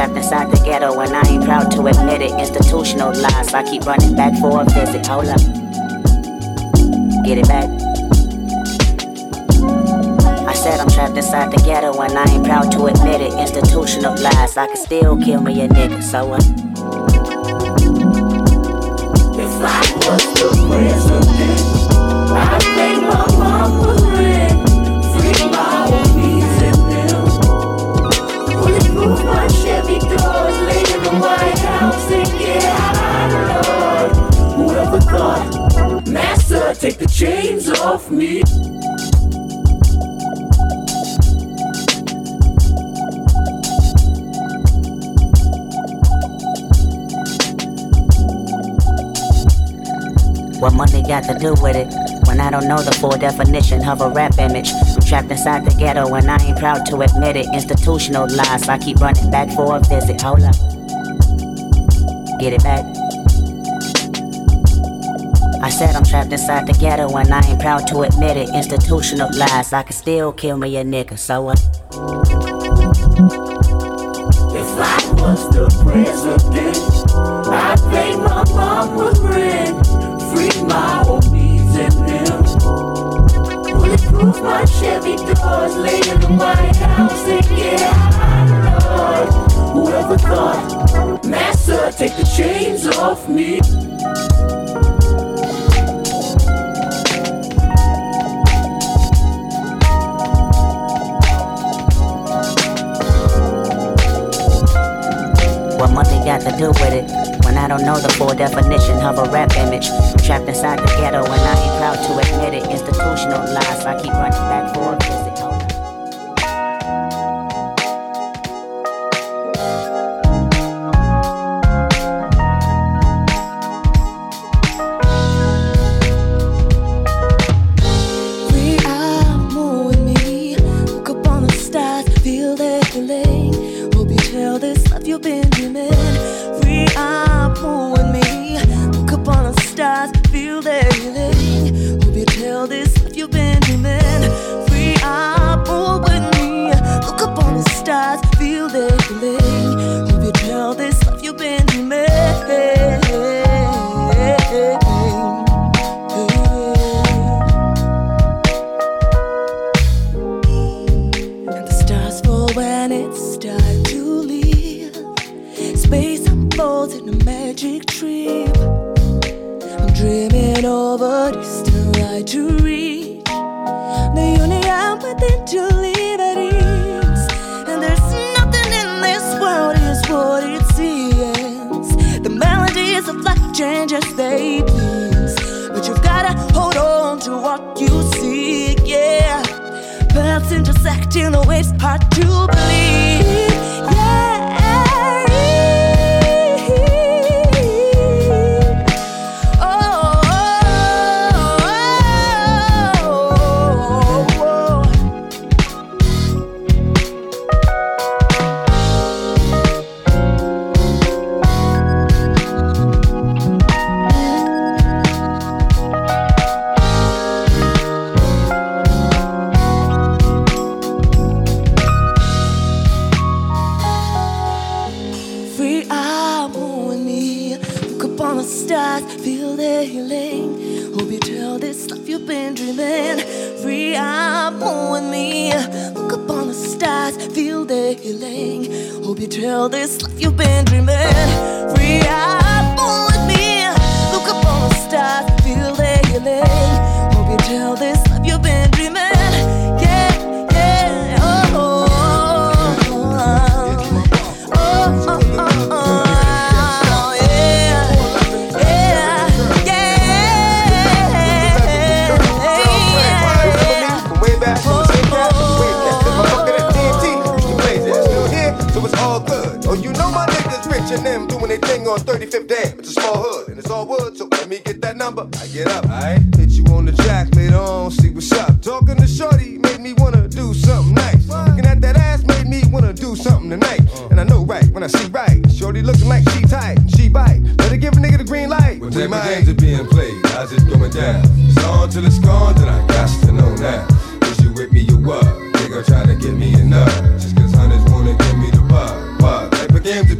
trapped inside the ghetto and I ain't proud to admit it. Institutionalized, I keep running back for a visit. Hold up. Get it back. I said I'm trapped inside the ghetto and I ain't proud to admit it. Institutionalized, I can still kill me a nigga, so what? If I was the president, I'd pay my mama rent, White House and get out, Lord. Whoever thought, Master, take the chains off me. What money got to do with it? When I don't know the full definition of a rap image. I'm trapped inside the ghetto and I ain't proud to admit it. Institutionalized, I keep running back for a visit. Hold up. Get it back. I said I'm trapped inside the ghetto and I ain't proud to admit it. Institutionalized, I can still kill me a nigga, so what? If I was the president, I'd pay my rent, off me. What money got to do with it? When I don't know the full definition of a rap image. Trapped inside the ghetto and I ain't proud to admit it. Institutional lies, I keep running back for change as they please. But you've gotta hold on to what you seek, yeah. Paths intersecting, waves part to believe. Stars, feel the healing. Hope you tell this life you've been dreaming. Free I'm with me. Look up on the stars, feel the healing. Hope you tell this life you've been dreaming. Free I'm with me. Look up on the stars, feel the healing. H&M doing their thing on 35th Dam. It's a small hood and it's all wood, so let me get that number. I get up, alright? Hit you on the jack later on, see what's up. Talking to Shorty made me wanna do something nice. Looking at that ass made me wanna do something tonight. Uh. And I know right when I see right. Shorty looking like she tight, she bite. Better give a nigga the green light. When every games are being played, how's it going down? It's on till it's gone, then I got to know now. Is you with me or what? Nigga trying to get me enough. Just cause hunters wanna give me the bug, bug. Type of games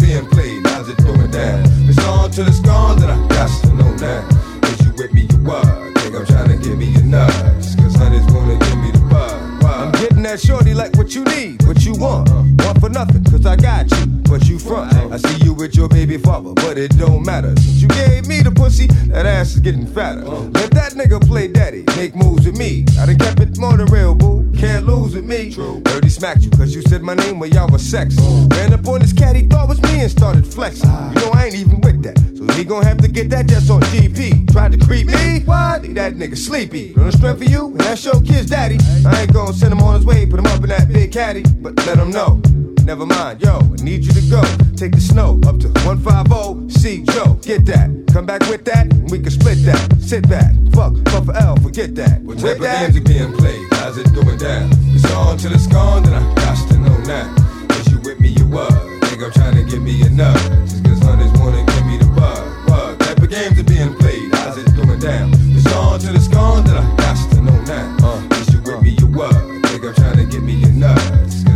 up till it's gone, then I got to know now. Is you with me, you are. Think I'm trying to give me a nudge. Cause honey's gonna give me the bug. I'm getting that shorty like what you need, what you want. Want for nothing, cause I got you, but you front. I see you with your baby father, but it don't matter. Since you get me the pussy, that ass is getting fatter. Let that nigga play daddy, make moves with me. I done kept it more than real, boo. Can't lose with me. Heard he smacked you, cause you said my name when y'all was sex. Ran up on this cat, he thought was me and started flexing. You know I ain't even with that. So he gon' have to get that just on GP. Tried to creep me? What? Leave that nigga sleepy. On the strength for you, and that's your kid's daddy. I ain't gon' send him on his way, put him up in that big caddy. But let him know. Never mind, yo, I need you to go. Take the snow up to 150, see Joe, get that. Come back with that, we can split that. Sit back, fuck, fuck for L, forget that. What type of games are being played? How's it going down? It's on till it's gone, then I got to know now. Is you with me, you was. Think I'm trying to get me enough. Just cause hunters wanna give me the bug. What type of games are being played? How's it going down? It's on till it's gone, then I got to know now. Uh, is you with me, you was. Think I'm trying to get me enough.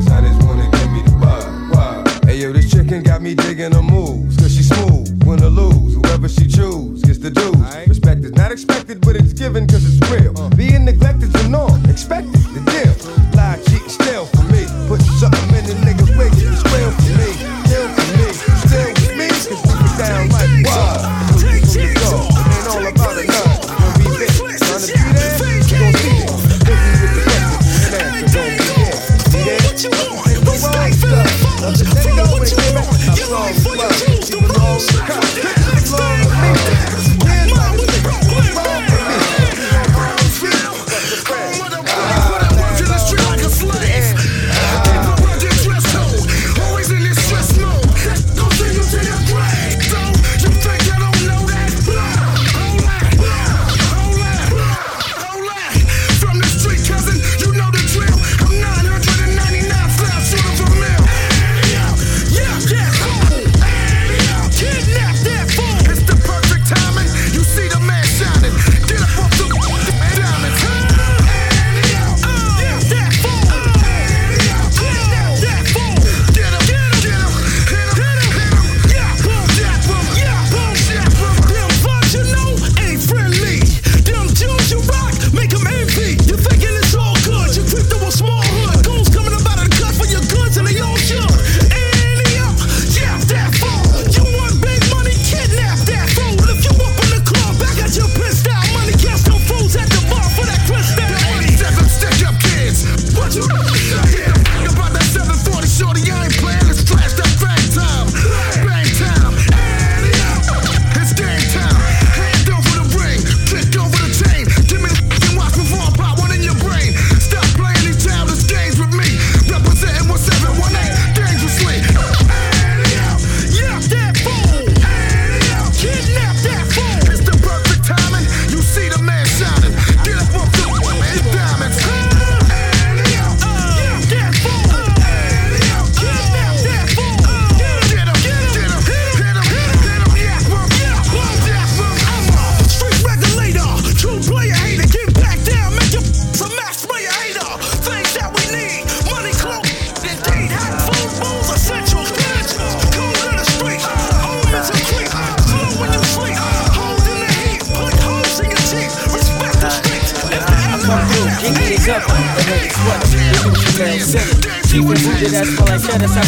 The dues. Respect is not expected, but it's given cause it's real. Uh. Being neglected is the norm, expected,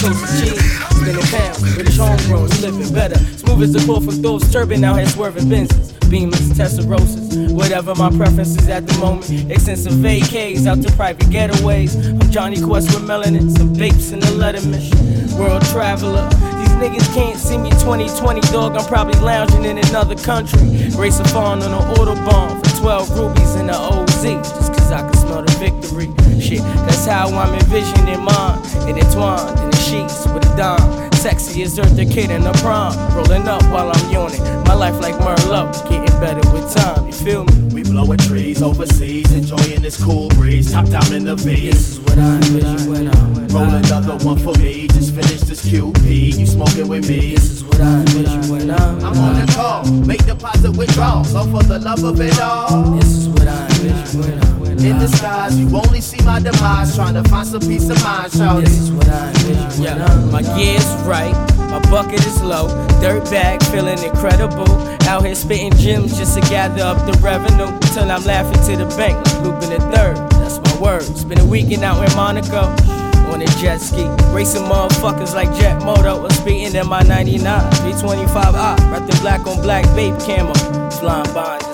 cheddar, psychosis cheese. Spin a pound, British homegrown, living better. Smooth as the pull from Dove's turban, out here swerving Benzes. Beamers, Testarossas, whatever my preferences at the moment. Extensive vacays out to private getaways. I'm Jonny Quest with melanin, some vapes in the Letterman. World traveler, these niggas can't see me 2020, dog. I'm probably lounging in another country. Race a on an autobahn 12 rubies in the OZ, just cause I can smell the victory. Shit, that's how I'm envisioning mine. Intertwined in the sheets with a dime. Sexy as Eartha Kitt in the prom. Rolling up while I'm yawning. My life like Merlot, getting better with time. You feel me? We blowing trees overseas, enjoying this cool breeze. Top down in the This is what I envision when I'm Roll another one for me. Just finished this QP. You smoking with me? This is what I envision when I'm I'm on the call. Make deposit withdrawals. All for the love of it all. This is what I envision when I'm In the skies. you only see my demise. Trying to find some peace of mind, This is what I envision Yeah, my gear's right, my bucket is low. Dirt bag, feeling incredible. Out here spitting gems just to gather up the revenue. Till I'm laughing to the bank, like Lupin the third. That's my Word, spend a weekend out in Monaco on a jet ski. Racing motherfuckers like Jet Moto or speeding in my 99. 325 op, rapping black on black babe camo. Flying by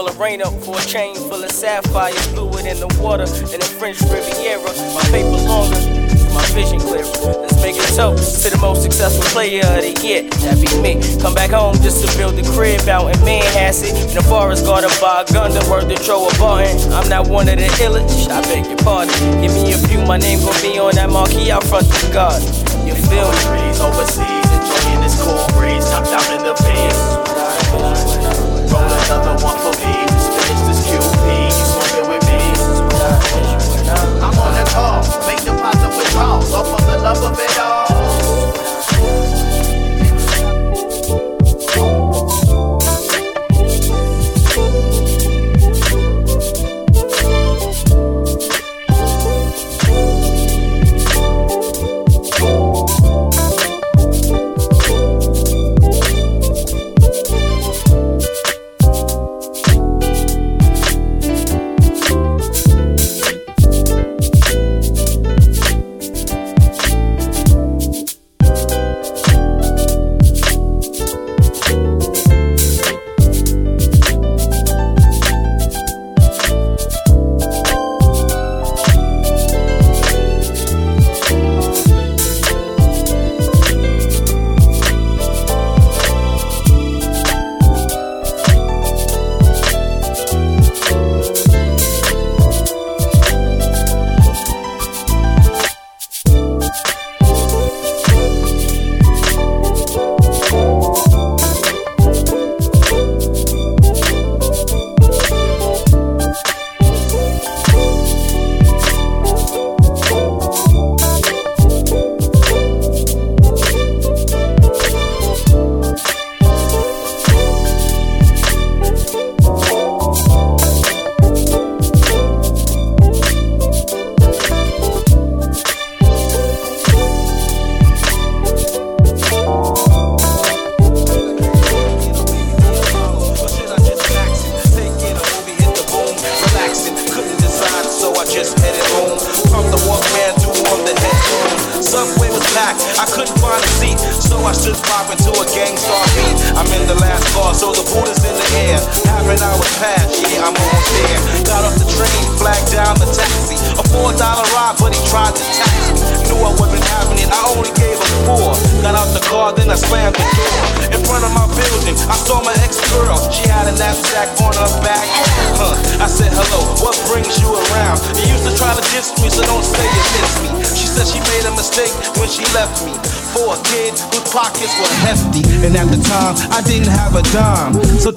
in of rain up for a chain full of sapphires. Fluid in the water in the French Riviera. My paper longer my vision clearer. Let's make it toast to the most successful player of the year. That be me. Come back home just to build the crib out in Manhasset. In the forest garden by a gun, the word to throw a button. I'm not one of the illest. I beg your pardon. Give me a few, my name gon' be on that marquee out front of the garden. You feel me? Overseas, enjoying this cool breeze, tucked out in the Benz. Another one for me.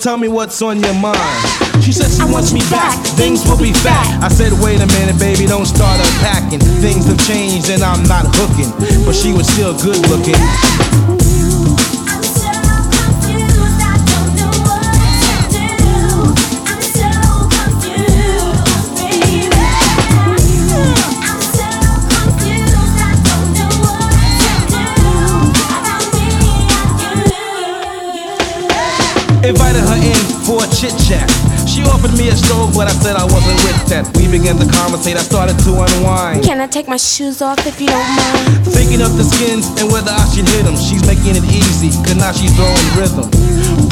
Tell me what's on your mind. She said she wants me back, things will be fat. I said, wait a minute, baby, don't start unpacking. Things have changed and I'm not hooking, but she was still good looking. Chit chat. She offered me a stove, but I said I wasn't with that. We began to conversate, I started to unwind. Can I take my shoes off if you don't mind? Thinking of the skins and whether I should hit them. She's making it easy, cause now she's throwing rhythm.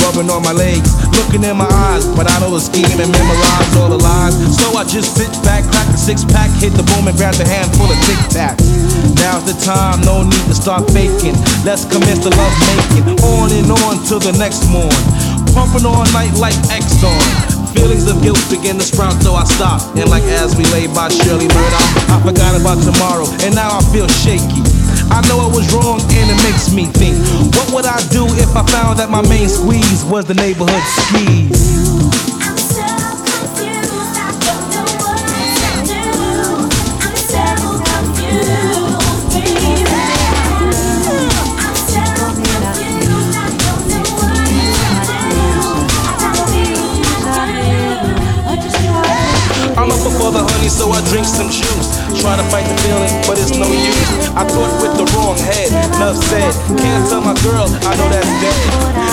Rubbing on my legs, looking in my eyes, but I know the scheme and memorize all the lines. So I just sit back, crack a six pack, hit the boom and grab the handful of tic tacs. Now's the time, no need to start faking. Let's commence the love making, on and on till the next morn. Pumping all night like Exxon. Feelings of guilt begin to sprout, so I stop. And like as we lay by Shirley Murdock, I forgot about tomorrow, and now I feel shaky. I know I was wrong, and it makes me think. What would I do if I found that my main squeeze was the neighborhood skis? so I drink some juice. Try to fight the feeling, but it's no use. I thought with the wrong head, enough said. Can't tell my girl, I know that's dead.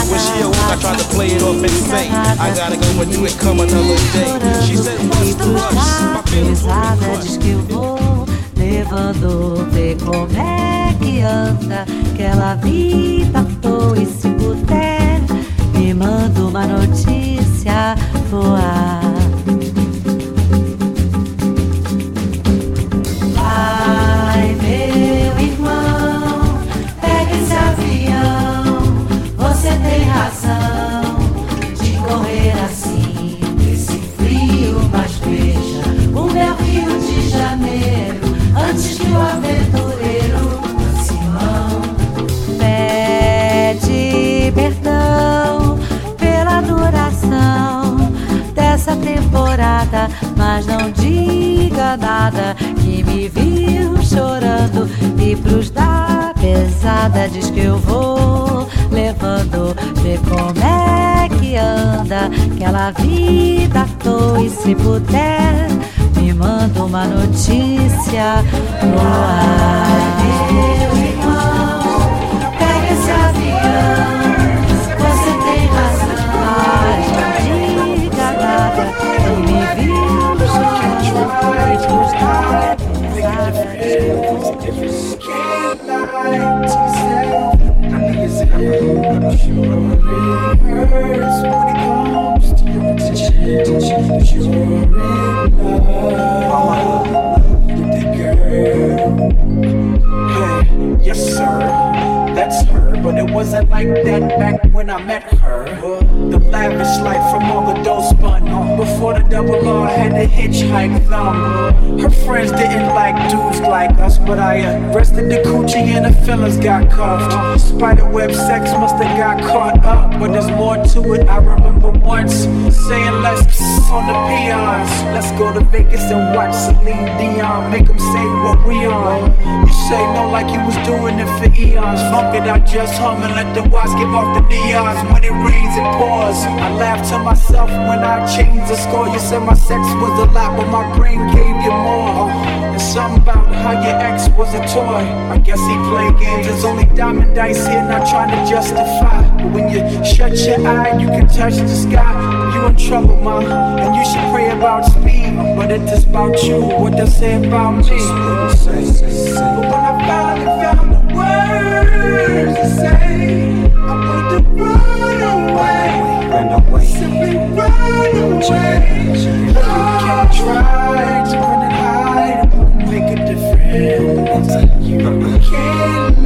When she awoke, I tried to play it off and say, I gotta go and do it come another day. She said, What's the rush? My feelings will be Levando, vê como é que anda aquela vida à toa e se puder, me manda uma notícia voar. Que me viu chorando. E pros da pesada diz que eu vou levando, vê como é que anda aquela vida à toa e se puder me manda uma notícia no ar. Wasn't like that back when I met her. Lavish life from all the dough spun. Before the double R had the hitchhike thumb. Her friends didn't like dudes like us, but I arrested the coochie and the fellas got cuffed. Spiderweb sex must have got caught up, but there's more to it. I remember once saying let's on the peons. Let's go to Vegas and watch Celine Dion. Make them say what we on. You say no like you was doing it for eons. Funk it I just hum and let the watch give off the neons. When it rains, it pours. I laugh to myself when I change the score. You said my sex was a lot, but my brain gave you more. And something about how your ex was a toy. I guess he played games. There's only diamond dice here, not trying to justify. But when you shut your eye, you can touch the sky. You in trouble, ma, and you should pray about speed. But it is about you, what they say about me. But when I finally found the words to say, I want to run away, run away, simply run away. You can try to run and hide, make a difference. You can't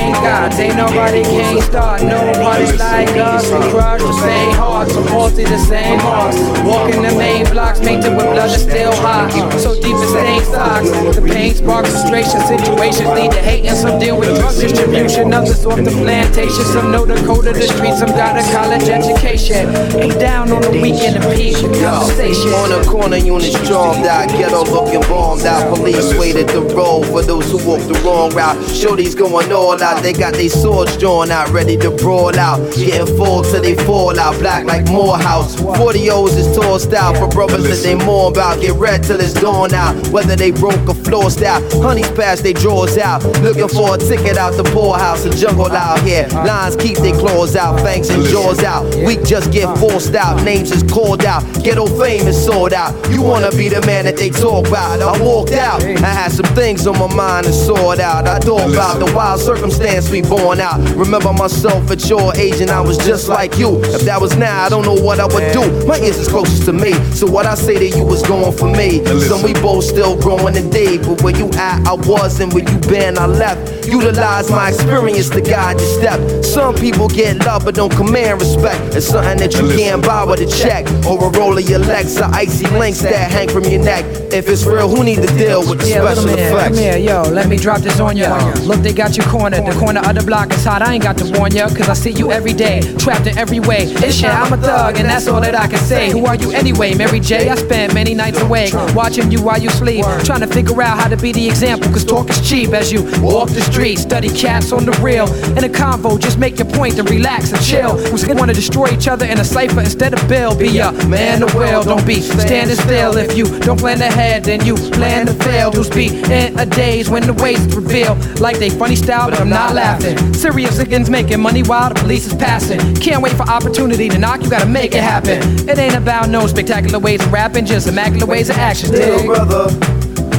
you're in love with the girl. What up? See, I'm a crip in dark blue chips, and I do what I do, yeah. I say good. It's really weird, cause I got love. Snoop Dogg's a crip in the purples and red We rap that ain't nobody can't start. Nobody's like us. We crush the same hearts, supported the same hearts. Walking the main blocks, painted with blood that's still hot. So deep it stains socks. The pain sparks frustration. Situations lead to hate and some deal with drug distribution. Others off the plantation. Some know the code of the streets. Some got a college education. Ain't down on the weekend and peak. Station. On the corner, units stormed out, ghetto looking bombed out. Police waited the road for those who walked the wrong route. Shorty's going all out, they got their swords drawn out, ready to brawl out. Getting full till they fall out, black like Morehouse. 40 O's is tossed out for brothers that they mourn about. Get red till it's dawn out, whether they broke or flossed out. Honeys pass they drawers out, looking for a ticket out the poorhouse. A jungle out here, lines keep their claws out, fangs and jaws out. We just get forced out, names is called out. Ghetto fame is sold out. You wanna be the man that they talk about. I walked out, I had some things on my mind to sort out. I thought about the wild circumstance we born out. Remember myself at your age and I was just like you. If that was now, I don't know what I would do. My ears is closest to me, so what I say to you was going for me. Some we both still growing today, but where you at, I was, and where you been, I left. Utilize my experience to guide your step. Some people get love but don't command respect. It's something that you can't buy with a check or a roll of your legs or icy links that hang from your neck. If it's real, who need to deal with the Yeah, special little man, effects? come here, yo, let me drop this on ya. Look, they got you cornered. The corner of the other block is hot. I ain't got to warn ya, cause I see you every day, trapped in every way. It's shit, I'm a thug, and that's all that I can say. Who are you anyway, Mary J? I spent many nights awake, watching you while you sleep, trying to figure out how to be the example, cause talk is cheap as you walk the street, study cats on the real. In a convo, just make your point and relax and chill. Who's gonna wanna destroy each other in a cipher instead of Bill? Be a man of will, don't be standing still. If you don't plan ahead, then you plan to fail. Who's be in a daze when the ways reveal like they funny style, but I'm not laughing. Serious against making money while the police is passing. Can't wait for opportunity to knock, you gotta make it happen. It ain't about no spectacular ways of rapping, just immaculate ways of action. Little dig? brother,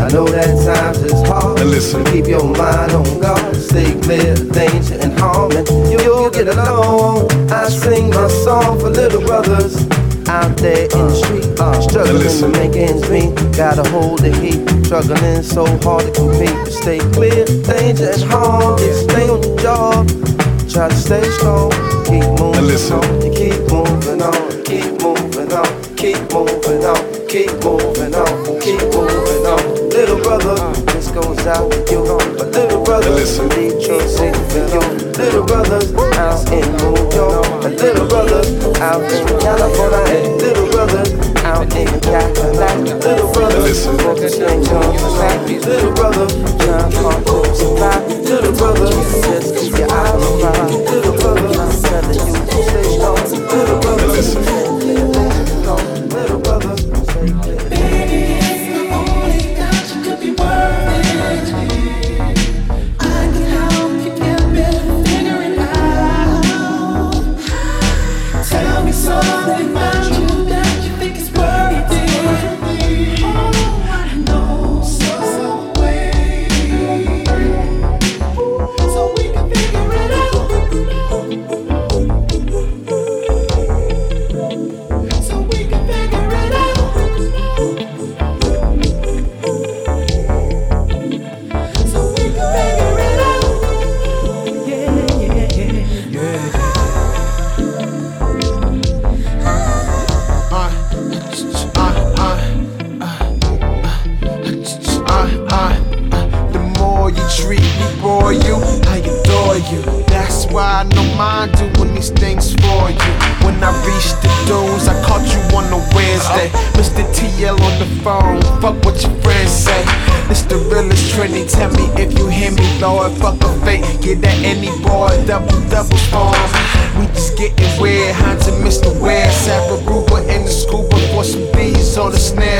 I know that times is hard. Now listen. Keep your mind on God. Stay clear of danger and harm, and you'll get along. I sing my song for little brothers out there in the street, uh, struggling to make ends meet. Gotta hold the heat, struggling so hard to compete. But stay clear, danger and harm. Yeah, stay on the job. Try to stay strong. Keep moving listen. on. You keep moving on. Keep moving on. Keep moving on. Keep moving on. Keep moving on. Little brother, this goes out to you. But little brother, listen. Detroit for you. Little brothers out in New York. And little brothers out in California. And little brothers out in Cadillac. Little brothers listen. focus on your Little brother, trying hard to. Little brother, just keep your eyes on. Little brother, I'm telling you to stay strong. Little brother, In the snare.